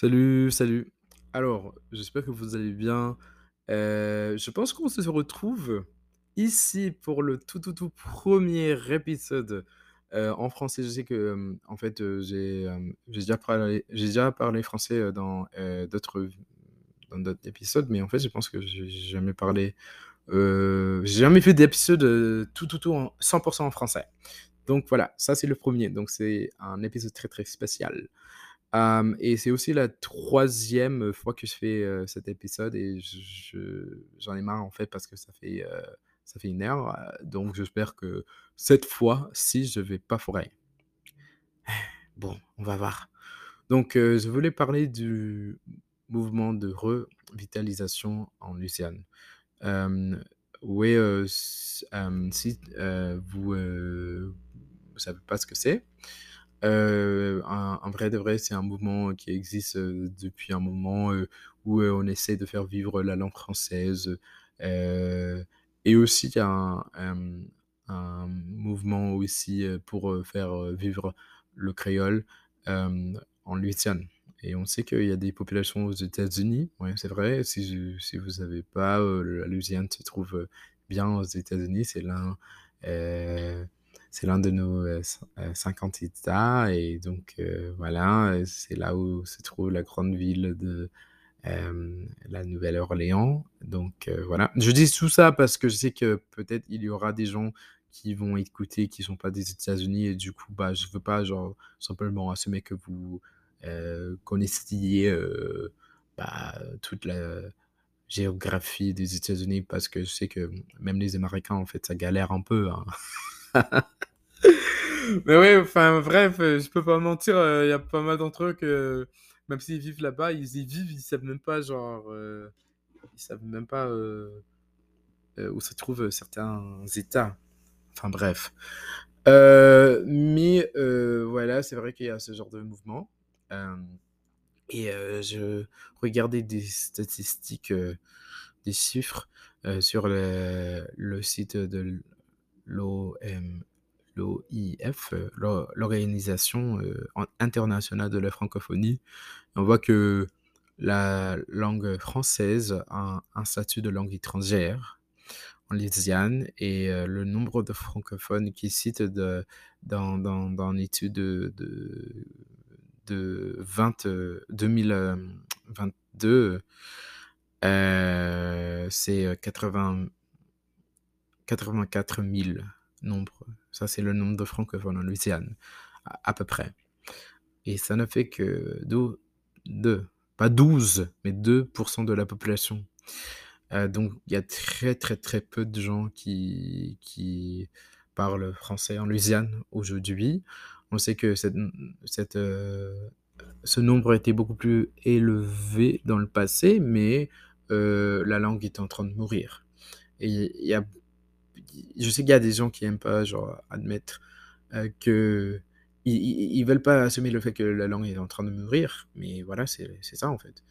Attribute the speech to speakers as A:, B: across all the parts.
A: Salut, salut. Alors, j'espère que vous allez bien. Heu, je pense qu'on se retrouve ici pour le tout, tout, tout 1er épisode, heu, en français. Je sais que, hem, en fait, j'ai, déjà parlé déjà parlé français, dans, d'autres d'autres épisodes, mais en fait, je pense que j'ai jamais parlé, j'ai jamais fait d'épisode, tout, tout, tout en 100 en français. Donc voilà, ça c'est le 1er, donc c'est un épisode très, très spécial. Et c'est aussi la 3e fois que je fais, cet épisode et je je j'en ai marre en fait parce que ça fait, ça fait 1 heure, heu, donc j'espère que cette fois-ci, je vais pas foirer. Bon, on va voir. Donc je voulais parler du mouvement de revitalisation en Louisiane. Oui, si, vous, vous savez pas ce que c'est, en en vrai de vrai, c'est un mouvement qui existe, heu, depuis un moment, heu, où, on essaie de faire vivre la langue française, et aussi un, hem, un mouvement aussi, pour, faire, vivre le créole, en Louisiane et on sait qu'il y a des populations aux États-Unis. Ouais, c'est vrai, si vous savez pas, la Louisiane se trouve, bien aux États-Unis. C'est l'un, c'est l'un de nos, heu, cin heu, 50 États et donc heu, voilà, c'est là où se trouve la grande ville de, la Nouvelle-Orléans. Donc voilà. Je dis tout ça parce que je sais que peut-être il y aura des gens qui vont écouter, qui sont pas des États-Unis et du coup, bah, je veux pas genre simplement assumer que vous, connaissiez, bah, toute la géographie des États-Unis parce que je sais que même les Américains, en fait, ça galère un peu, hein. Mais ouais, enfin bref, heu, je peux pas mentir, heu, il y a pas mal d'entre eux que même s'ils vivent là-bas, ils y vivent, ils savent même pas genre, heu, ils savent même pas, où se trouvent certains États. Enfin bref. Mais voilà, c'est vrai qu'il y a ce genre de mouvement, et je regardais des statistiques, des chiffres, sur le le site de l'OIF, heu, l'O l'Organisation, en internationale de la francophonie. On voit que la langue française a un statut de langue étrangère en Louisiane et heu, le nombre de francophones qui citent de dans dans dans l'étude de de de vingt heu, 2000, hem, 22, heu, c'est, heu, 80 84 000 nombre. Ça, c'est le nombre de francophones en Louisiane, à peu près et ça ne fait que dou deux pas 12, mais 2% de la population. Heu, donc il y a très, très, très peu de gens qui parlent français en Louisiane aujourd'hui. On sait que heu, ce nombre était beaucoup plus élevé dans le passé, mais heu, la langue est en train de mourir et il y a je sais qu'il y a des gens qui aiment pas genre admettre, heu, qu'ils ils veulent pas assumer le fait que la langue est en train de mourir, mais voilà, c'est ça, en fait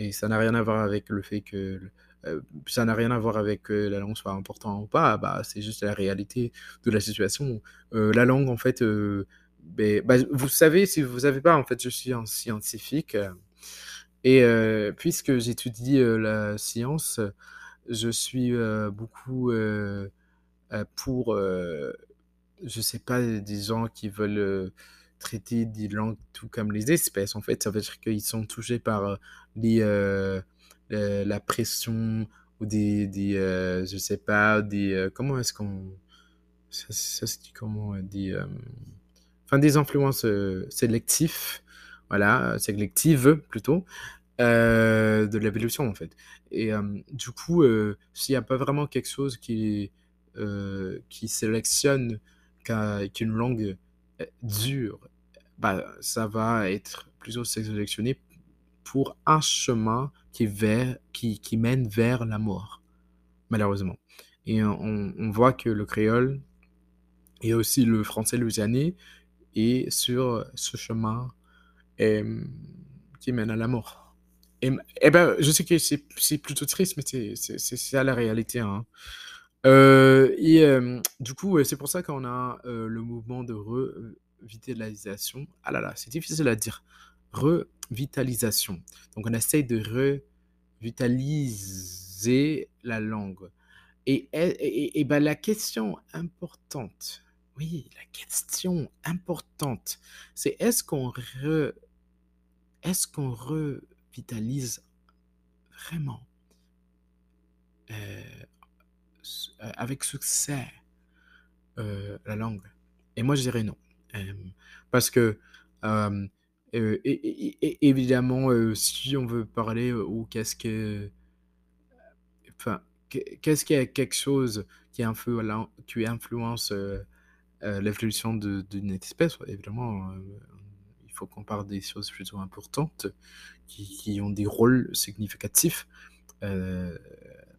A: et ça n'a rien à voir avec le fait que heu, ça n'a rien à voir avec que la langue soit important ou pas, bah, c'est juste la réalité de la situation. Heu, la langue, en fait, heu, beh bah, vous savez, si vous savez pas, en fait, je suis un scientifique, et puisque j'étudie, la science, je suis, beaucoup, pour, heu, je sais pas, des gens qui veulent, heu, traiter des langues tout comme les espèces. En fait, ça veut dire qu'ils sont touchés par, les, la pression ou des des, heu, je sais pas, des, comment est-ce qu'on ça ça se dit comment? Des, des influences, heu, sélectifs, voilà, sélectives plutôt, de l'évolution, en fait et du coup, s'il y a pas vraiment quelque chose qui, heu, qui sélectionne qu'un qu'une langue, heu, dure, bah, ça va être plutôt sélectionné pour un chemin qui vers qui qui mène vers la mort, malheureusement et on on voit que le créole et aussi le français louisianais est sur ce chemin, hem, qui mène à la mort et et bah, je sais que c'est plutôt triste, mais c'est ça la réalité, hein. Heu et hem, du coup, c'est pour ça qu'on a, heu, le mouvement de revitalisation. Ah là là, c'est difficile à dire. revitalisation. Donc, on essaie de revitaliser la langue. Et, et, et ben, la question importante, oui, la question importante, c'est est-ce qu'on est-ce revitalise vraiment euh, euh, avec succès euh, la langue Et moi, je dirais non. parce que, évidemment, si on veut parler, ou qu'est-ce que. Enfin, qu'est-ce qu'il y a quelque chose qui, influence, qui influence l'évolution d'une espèce? Évidemment, il faut qu'on parle des choses plutôt importantes qui ont des rôles significatifs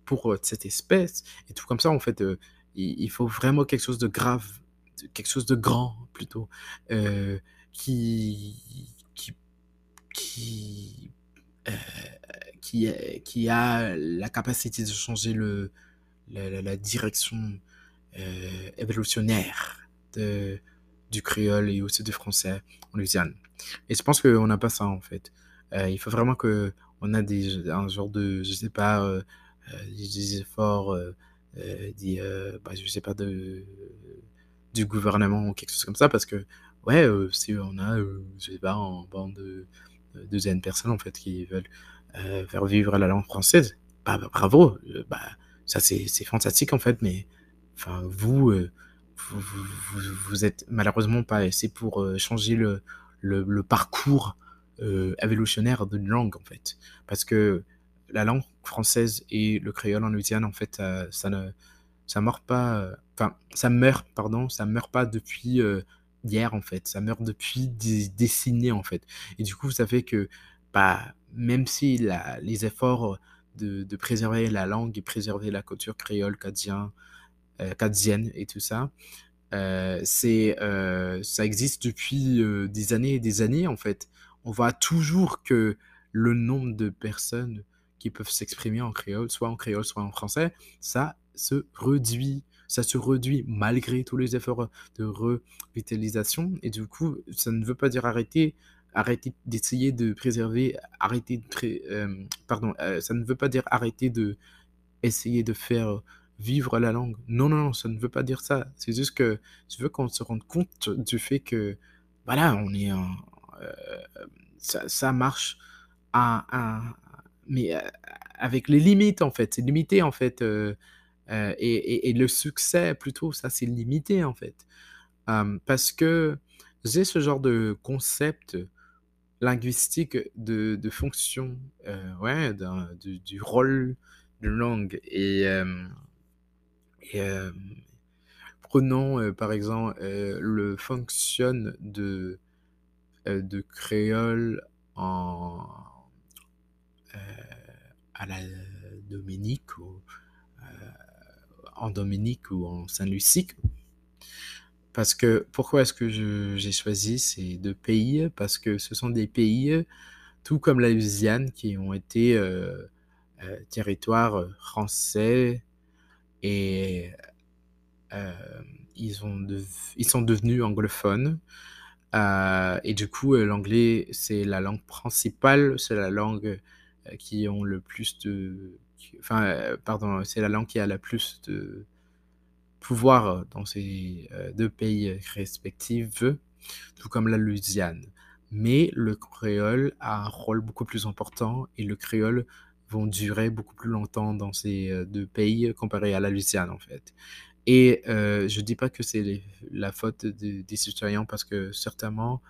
A: pour cette espèce. Et tout comme ça, en fait, il, faut vraiment quelque chose de grave, quelque chose de grand plutôt, qui, qui, qui, qui, qui, a la capacité de changer le, la, direction évolutionnaire de, du créole et aussi du français en Louisiane. Et je pense qu'on n'a pas ça en fait. il faut vraiment que on a des, un genre de, je sais pas, euh, des efforts, euh, euh, des, bah, je sais pas, du gouvernement ou quelque chose comme ça, parce que, ouais, si on a, je sais pas, en bande de deuxième personnes, en fait, qui veulent faire vivre la langue française, bah, bah bravo, bah, ça c'est fantastique, en fait, mais, enfin, vous, vous, vous, êtes malheureusement pas assez pour changer le parcours euh, évolutionnaire d'une langue en fait. Parce que la langue française et le créole en Louisiane, en fait, euh, ça ne ça meurt pas, euh, enfin, ça meurt, pardon, ça meurt pas depuis euh, hier, en fait, ça meurt depuis des décennies, en fait. Et du coup, ça fait que, bah, même si la, les efforts de, de, préserver la langue et préserver la culture créole, cadien, euh, cadienne et tout ça, ça existe depuis des années et des années, en fait. On voit toujours que le nombre de personnes qui peuvent s'exprimer en créole, soit en créole, soit en français, ça se réduit. Ça se réduit malgré tous les efforts de revitalisation. Et du coup, ça ne veut pas dire arrêter, arrêter d'essayer de préserver, arrêter de pré euh, pardon, euh, ça ne veut pas dire arrêter de essayer de faire vivre la langue. Non, non, non, ça ne veut pas dire ça. C'est juste que je veux qu'on se rende compte du fait que, voilà, on est en, euh, ça, marche à, à, mais avec les limites, en fait. C'est limité, en fait. Euh, euh, et, le succès, plutôt, ça, c'est limité, en fait. Euh, parce que j'ai ce genre de concept linguistique de, fonction, ouais, du, du, rôle de langue. Et, prenons, par exemple, le fonctionne de, de créole en euh, à la Dominique ou euh, en Dominique ou en Saint-Lucie. Parce que pourquoi est-ce que j'ai choisi ces deux pays? Parce que ce sont des pays, tout comme la Louisiane, qui ont été euh, euh, territoires français et euh, ils, ont ils sont devenus anglophones. Euh, et du coup, l'anglais, c'est la langue principale, c'est la langue euh, qui ont le plus de... Enfin, euh, pardon, c'est la langue qui a le plus de pouvoir dans ces euh, deux pays respectifs, tout comme la Louisiane. Mais le créole a un rôle beaucoup plus important et le créole vont durer beaucoup plus longtemps dans ces deux pays comparé à la Louisiane en fait. Et euh, je dis pas que c'est la faute de, des citoyens parce que certainement,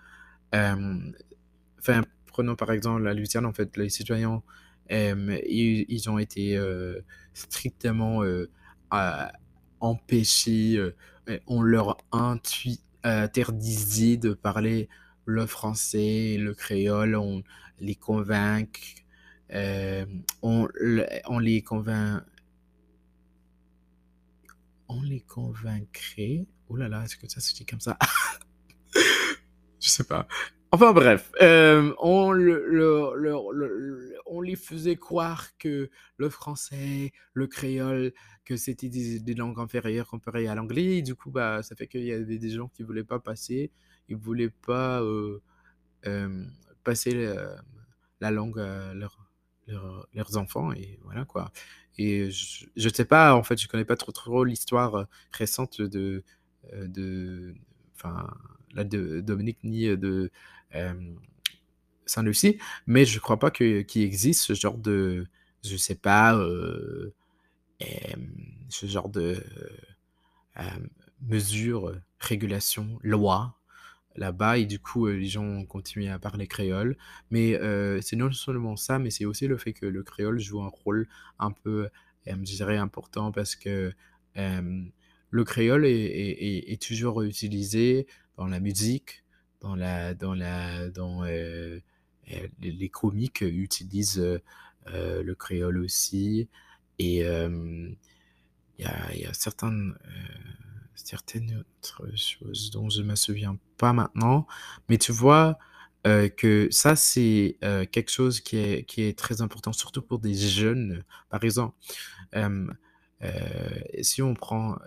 A: euh, enfin, prenons par exemple la Louisiane, en fait, les citoyens, euh, ils, ont été euh, strictement euh, empêchés, on leur interdisait de parler le français, le créole, on les convainc, on, on les convainc on les convaincrait. Oh là là, est-ce que ça se dit comme ça? Je sais pas. Enfin bref, euh, on, le, les faisait croire que le français, le créole, que c'était des, langues inférieures comparées à l'anglais. Du coup, bah, ça fait qu'il y avait des gens qui voulaient pas passer, ils voulaient pas euh, euh, passer, la langue à leurs enfants. Et voilà quoi. Et je je sais pas, en fait, je connais pas trop, trop l'histoire, récente de, de enfin, là, de Dominique ni, heu, de, Saint-Lucie, mais je crois pas qu'il existe ce genre de je sais pas, heu, hem, ce genre de, mesures, régulations, lois là-bas et du coup, heu, les gens ont continué à parler créole. Mais, c'est non seulement ça, mais c'est aussi le fait que le créole joue un rôle un peu, je dirais important parce que, le créole est est toujours utilisé dans la musique, dans la dans la dans, heu heu, les comiques utilisent, heu, le créole aussi et il y a certaines, certaines autres choses dont je me souviens pas maintenant, mais tu vois, que ça c'est, quelque chose qui est qui est très important, surtout pour des jeunes. Par exemple, si on prend,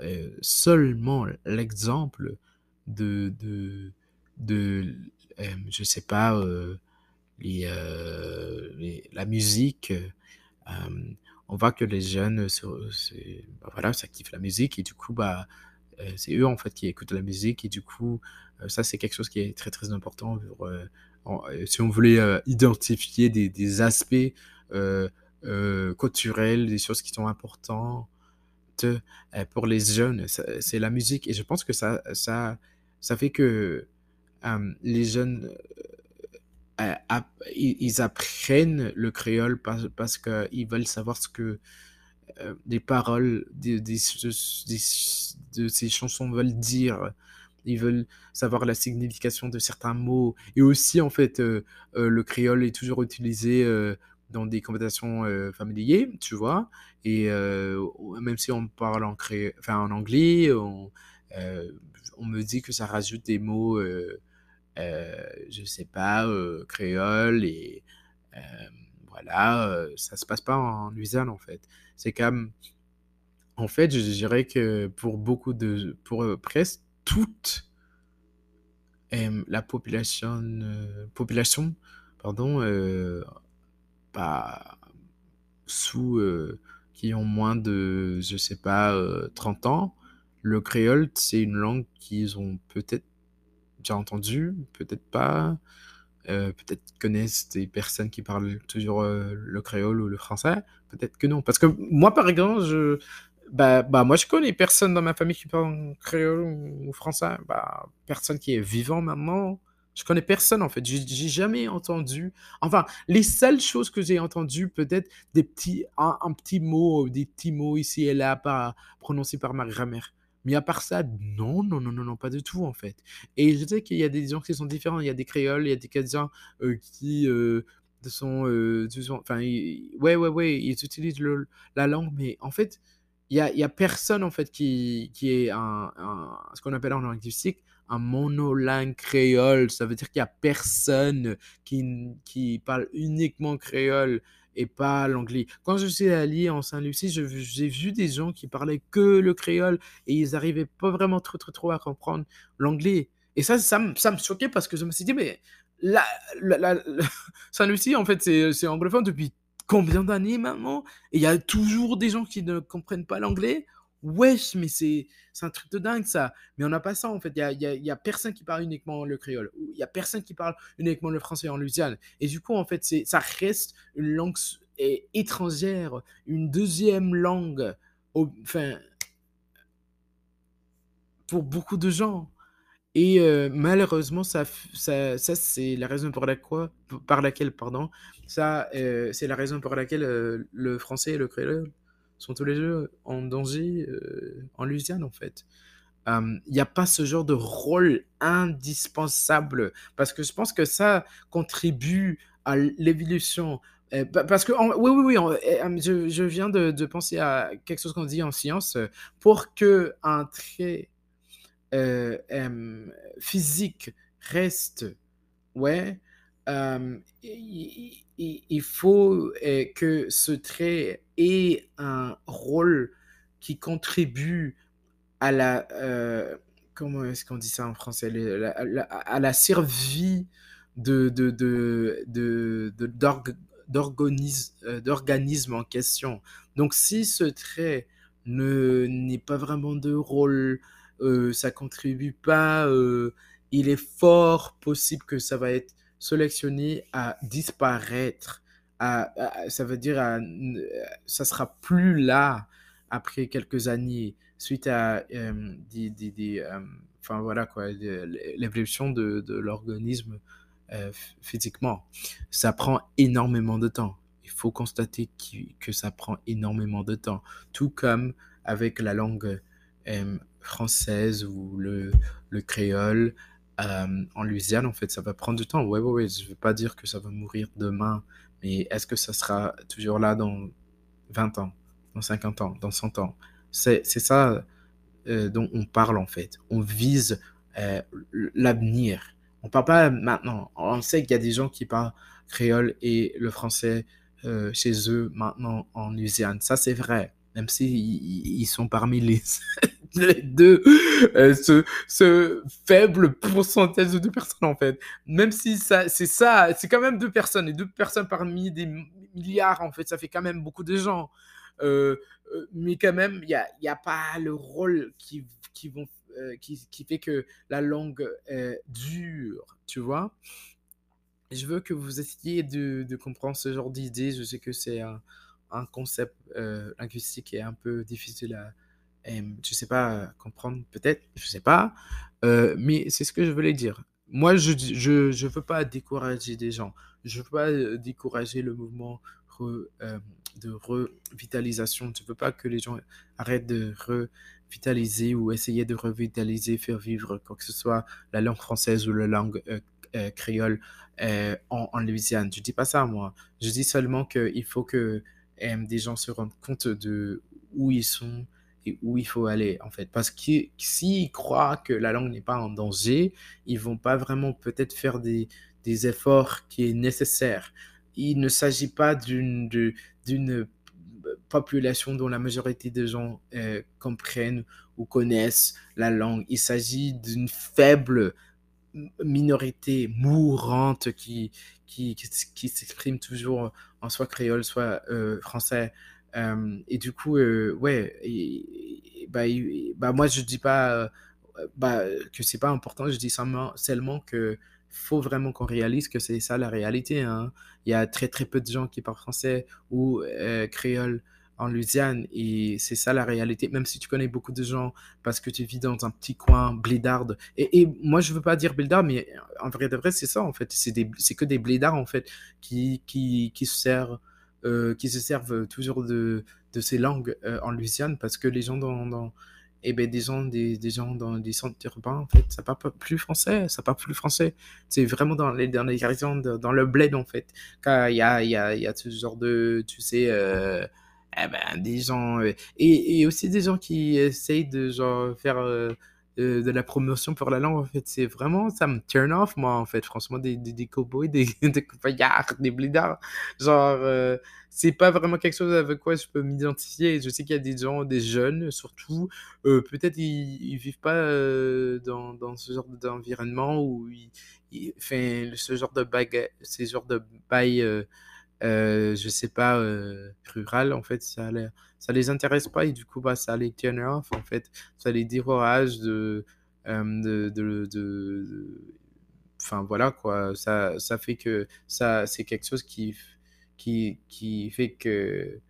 A: seulement l'exemple de de de hem, je sais pas, heu, les la musique, on voit que les jeunes bah, voilà, ça kiffe la musique et du coup, bah, c'est eux, en fait, qui écoutent la musique et du coup, ça, c'est quelque chose qui est très, très important si on voulait, identifier des des aspects, culturels, des choses qui sont importantes, pour les jeunes, c'est la musique et je pense que ça ça ça fait que, hem, les jeunes, heu, app ils apprennent le créole parce parce qu'ils veulent savoir ce que, les paroles de ces chansons veulent dire. Ils veulent savoir la signification de certains mots et aussi, en fait, le créole est toujours utilisé, dans des conversations, heu, familiers, tu vois? Et même si on parle en cré en anglais, on, on me dit que ça rajoute des mots, heu heu, je sais pas, créole et voilà, ça se passe pas en Louisiane, en fait. C'est comme en fait, je dirais que pour beaucoup de pour, presque toute la population, population, pardon, heu, bah, sous, qui ont moins de, je sais pas, heu, 30 ans, le créole, c'est une langue qu'ils ont peut-être déjà entendue, peut-être pas, heu, peut-être connaissent des personnes qui parlent toujours, heu, le créole ou le français, peut-être que non. Parce que moi, par exemple, je bah bah, moi, je connais personne dans ma famille qui parle créole ou français. Bah, personne qui est vivant maintenant. Je connais personne, en fait. J'ai jamais entendu enfin, les seules choses que j'ai entendues, peut-être des petits un petit mot, des petits mots ici et là, pas prononcés par ma grand-mère. Mais à part ça, non, non, non, non, non, pas du tout, en fait. Et je sais qu'il y a des gens qui sont différents. Il y a des créoles, il y a des Cadiens, heu, qui, heu, sont, disons enfin, ils ouais, ouais, ouais, ils utilisent la langue, mais en fait, il y a a personne, en fait, qui qui est un ce qu'on appelle en linguistique un monolingue créole. Ça veut dire qu'il y a personne qui qui parle uniquement créole et pas l'anglais. Quand je suis allé en Saint-Lucie, j'ai vu des gens qui parlaient que le créole et ils arrivaient pas vraiment trop, à comprendre l'anglais et ça ça ça me choquait parce que je me suis dit: «Mais la Saint-Lucie, en fait, c'est anglophone depuis combien d'années maintenant? Et il y a toujours des gens qui ne comprennent pas l'anglais? Wesh, mais c'est un truc de dingue ça!» mais on n'a pas ça, en fait. Il y a y a personne qui parle uniquement le créole il y a personne qui parle uniquement le français en Louisiane et du coup, en fait, ça reste une langue étrangère, une deuxième langue pour beaucoup de gens et heu, malheureusement, ça ça ça, c'est la raison pour la par laquelle, pardon, ça, heu, c'est la raison pour laquelle, heu, le français et le créole sont tous les 2 en danger, heu, en Louisiane, en fait. Hem, il y a pas ce genre de rôle indispensable parce que je pense que ça contribue à l'évolution, pa parce qu'en oui, oui, oui, hem, je viens de de penser à quelque chose qu'on dit en science, pour qu'un trait, heu, hem, physique reste ouais, i il faut, heu, que ce trait ait un rôle qui contribue à la, heu, comment est-ce qu'on dit ça en français? À la survie de, de, de, de, de- d'org- d'organis- euh, d'organisme en question. Donc, si ce trait ne n'est pas vraiment de rôle, euh, ça contribue pas, euh, il est fort possible que ça va être sélectionné à disparaître. À, ça veut dire à, ça sera plus là après quelques années suite à euh, des, des, euh, voilà quoi, l'évolution de, de l'organisme euh, ph- physiquement. Ça prend énormément de temps. Il faut constater que ça prend énormément de temps. Tout comme avec la langue euh, française ou le, le créole euh, en Louisiane, en fait, ça va prendre du temps. Ouais, ouais, ouais. Je ne veux pas dire que ça va mourir demain, mais est-ce que ça sera toujours là dans 20 ans, dans 50 ans, dans 100 ans? C'est ça euh, dont on parle en fait. On vise euh, l'avenir. On parle pas maintenant. On sait qu'il y a des gens qui parlent créole et le français chez eux maintenant en Louisiane. Ça, c'est vrai. Même s'ils ils sont parmi les, les deux, euh, ce, ce faible pourcentage de personnes en fait. Même si ça, c'est ça, c'est quand même deux personnes. Et deux personnes parmi des milliards en fait, ça fait quand même beaucoup de gens. Euh, euh, mais quand même, il n'y a, y a pas le rôle qui, qui, euh, qui, fait que la langue est dure, tu vois. Je veux que vous essayiez de, de comprendre ce genre d'idée. Je sais que c'est un, un concept linguistique qui est un peu difficile à, euh, je sais pas, à comprendre peut-être, je sais pas. Euh, mais c'est ce que je voulais dire. Moi, je dis- je je veux pas décourager des gens. Je veux pas euh, décourager le mouvement euh, de revitalisation. Je veux pas que les gens arrêtent de revitaliser ou essayer de revitaliser, faire vivre quoi que ce soit la langue française ou la langue euh, euh, créole euh, en, en Louisiane. Je dis pas ça, moi. Je dis seulement qu'il faut que euh, des gens se rendent compte de où ils sont où il faut aller, en fait. Parce que s'ils croient que la langue n'est pas en danger, ils vont pas vraiment peut-être faire des, des efforts qui est nécessaire. Il ne s'agit pas d'une population dont la majorité des gens euh, comprennent ou connaissent la langue. Il s'agit d'une faible minorité mourante qui, qui, qui, qui s'exprime toujours en soit créole, soit euh, français. Et du coup, ouais, bah, bah, moi je dis pas bah, que c'est pas important, je dis seulement, seulement que faut vraiment qu'on réalise que c'est ça la réalité. hein. Il y a très très peu de gens qui parlent français ou créole en Louisiane et c'est ça la réalité. Même si tu connais beaucoup de gens parce que tu vis dans un petit coin blédarde. Et, moi je veux pas dire blédard, mais en vrai de vrai c'est ça en fait. C'est que des blédards en fait qui qui qui se servent euh, qui se servent toujours de de ces langues euh, en Louisiane parce que les gens dans, dans eh ben, des gens, des, des gens dans des centres urbains, en fait, ça parle plus français, ça parle plus français. C'est vraiment dans les, dans les dans le bled, en fait. Quand il y a, il y a, y a ce genre de, tu sais, euh, eh ben, des gens, et, et aussi des gens qui essayent de, genre, faire de, la promotion pour la langue, en fait. C'est vraiment, ça me turn off, moi, en fait. Franchement, des, des, cowboys, des, des des blédards. Genre, euh, c'est pas vraiment quelque chose avec quoi je peux m'identifier. Je sais qu'il y a des gens, des jeunes, surtout, euh, peut-être ils, ils vivent pas euh, dans, dans ce genre d'environnement où ils, ils- enfin, ce genre de bague, ces genres de bail, euh, je sais pas, euh, rural, en fait, ça ça les intéresse pas et du coup, bah, ça les turn off, en fait. Ça les décourage de, de, de, enfin, voilà, quoi. Ça, ça fait que ça, c'est quelque chose qui, qui, qui fait que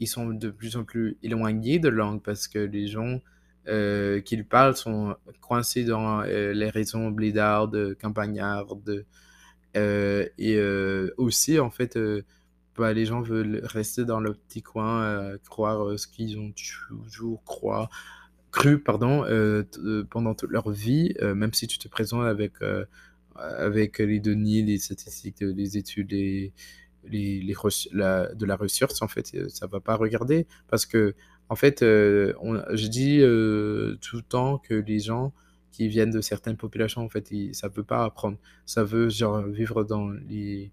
A: ils sont de plus en plus éloignés de langue parce que les gens euh, qui le parlent sont coincés dans euh, les régions blédardes, campagnardes. Euh, et euh, aussi, en fait, euh, bah, les gens veulent rester dans le petit coin, croire ce qu'ils ont toujours cru pardon, pendant toute leur vie, même si tu te présentes avec, avec les données, les statistiques, les études, les, les, la, de la ressource, en fait, ça va pas regarder. Parce que, en fait, je dis tout le temps que les gens qui viennent de certaines populations, en fait, ils, ça veut pas apprendre. Ça veut, genre, vivre dans les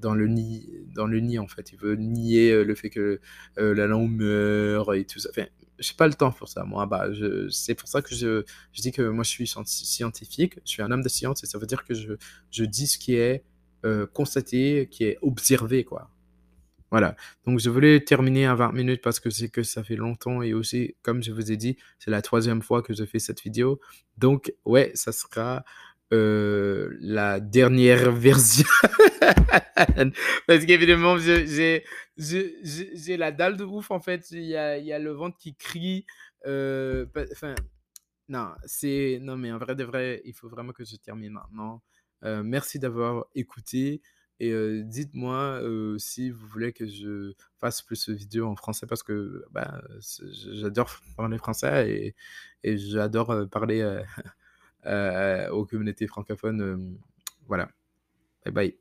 A: dans le nid, dans le nid en fait. Il veut nier euh, le fait que euh, la langue meurt et tout ça. Enfin, j'ai pas le temps pour ça, moi. Bah, c'est pour ça que je je dis que moi, je suis scienti scientifique, je suis un homme de science et ça veut dire que je je dis ce qui est, heu, constaté, qui est observé, quoi. Voilà, donc je voulais terminer à 20 minutes parce que c'est que ça fait longtemps et aussi, comme je vous ai dit, c'est la troisième fois que je fais cette vidéo. Donc ouais, ça sera, heu, la dernière version parce qu'évidemment, j'ai la dalle de ouf, en fait. Il y a y a le ventre qui crie, pa enfin, non, c'est non, mais en vrai de vrai, il faut vraiment que je termine maintenant. Heu, merci d'avoir écouté et dites-moi, si vous voulez que je fasse plus de vidéos en français parce que, bah, j'adore parler français et j'adore, parler, aux communautés francophones, voilà. Bye bye.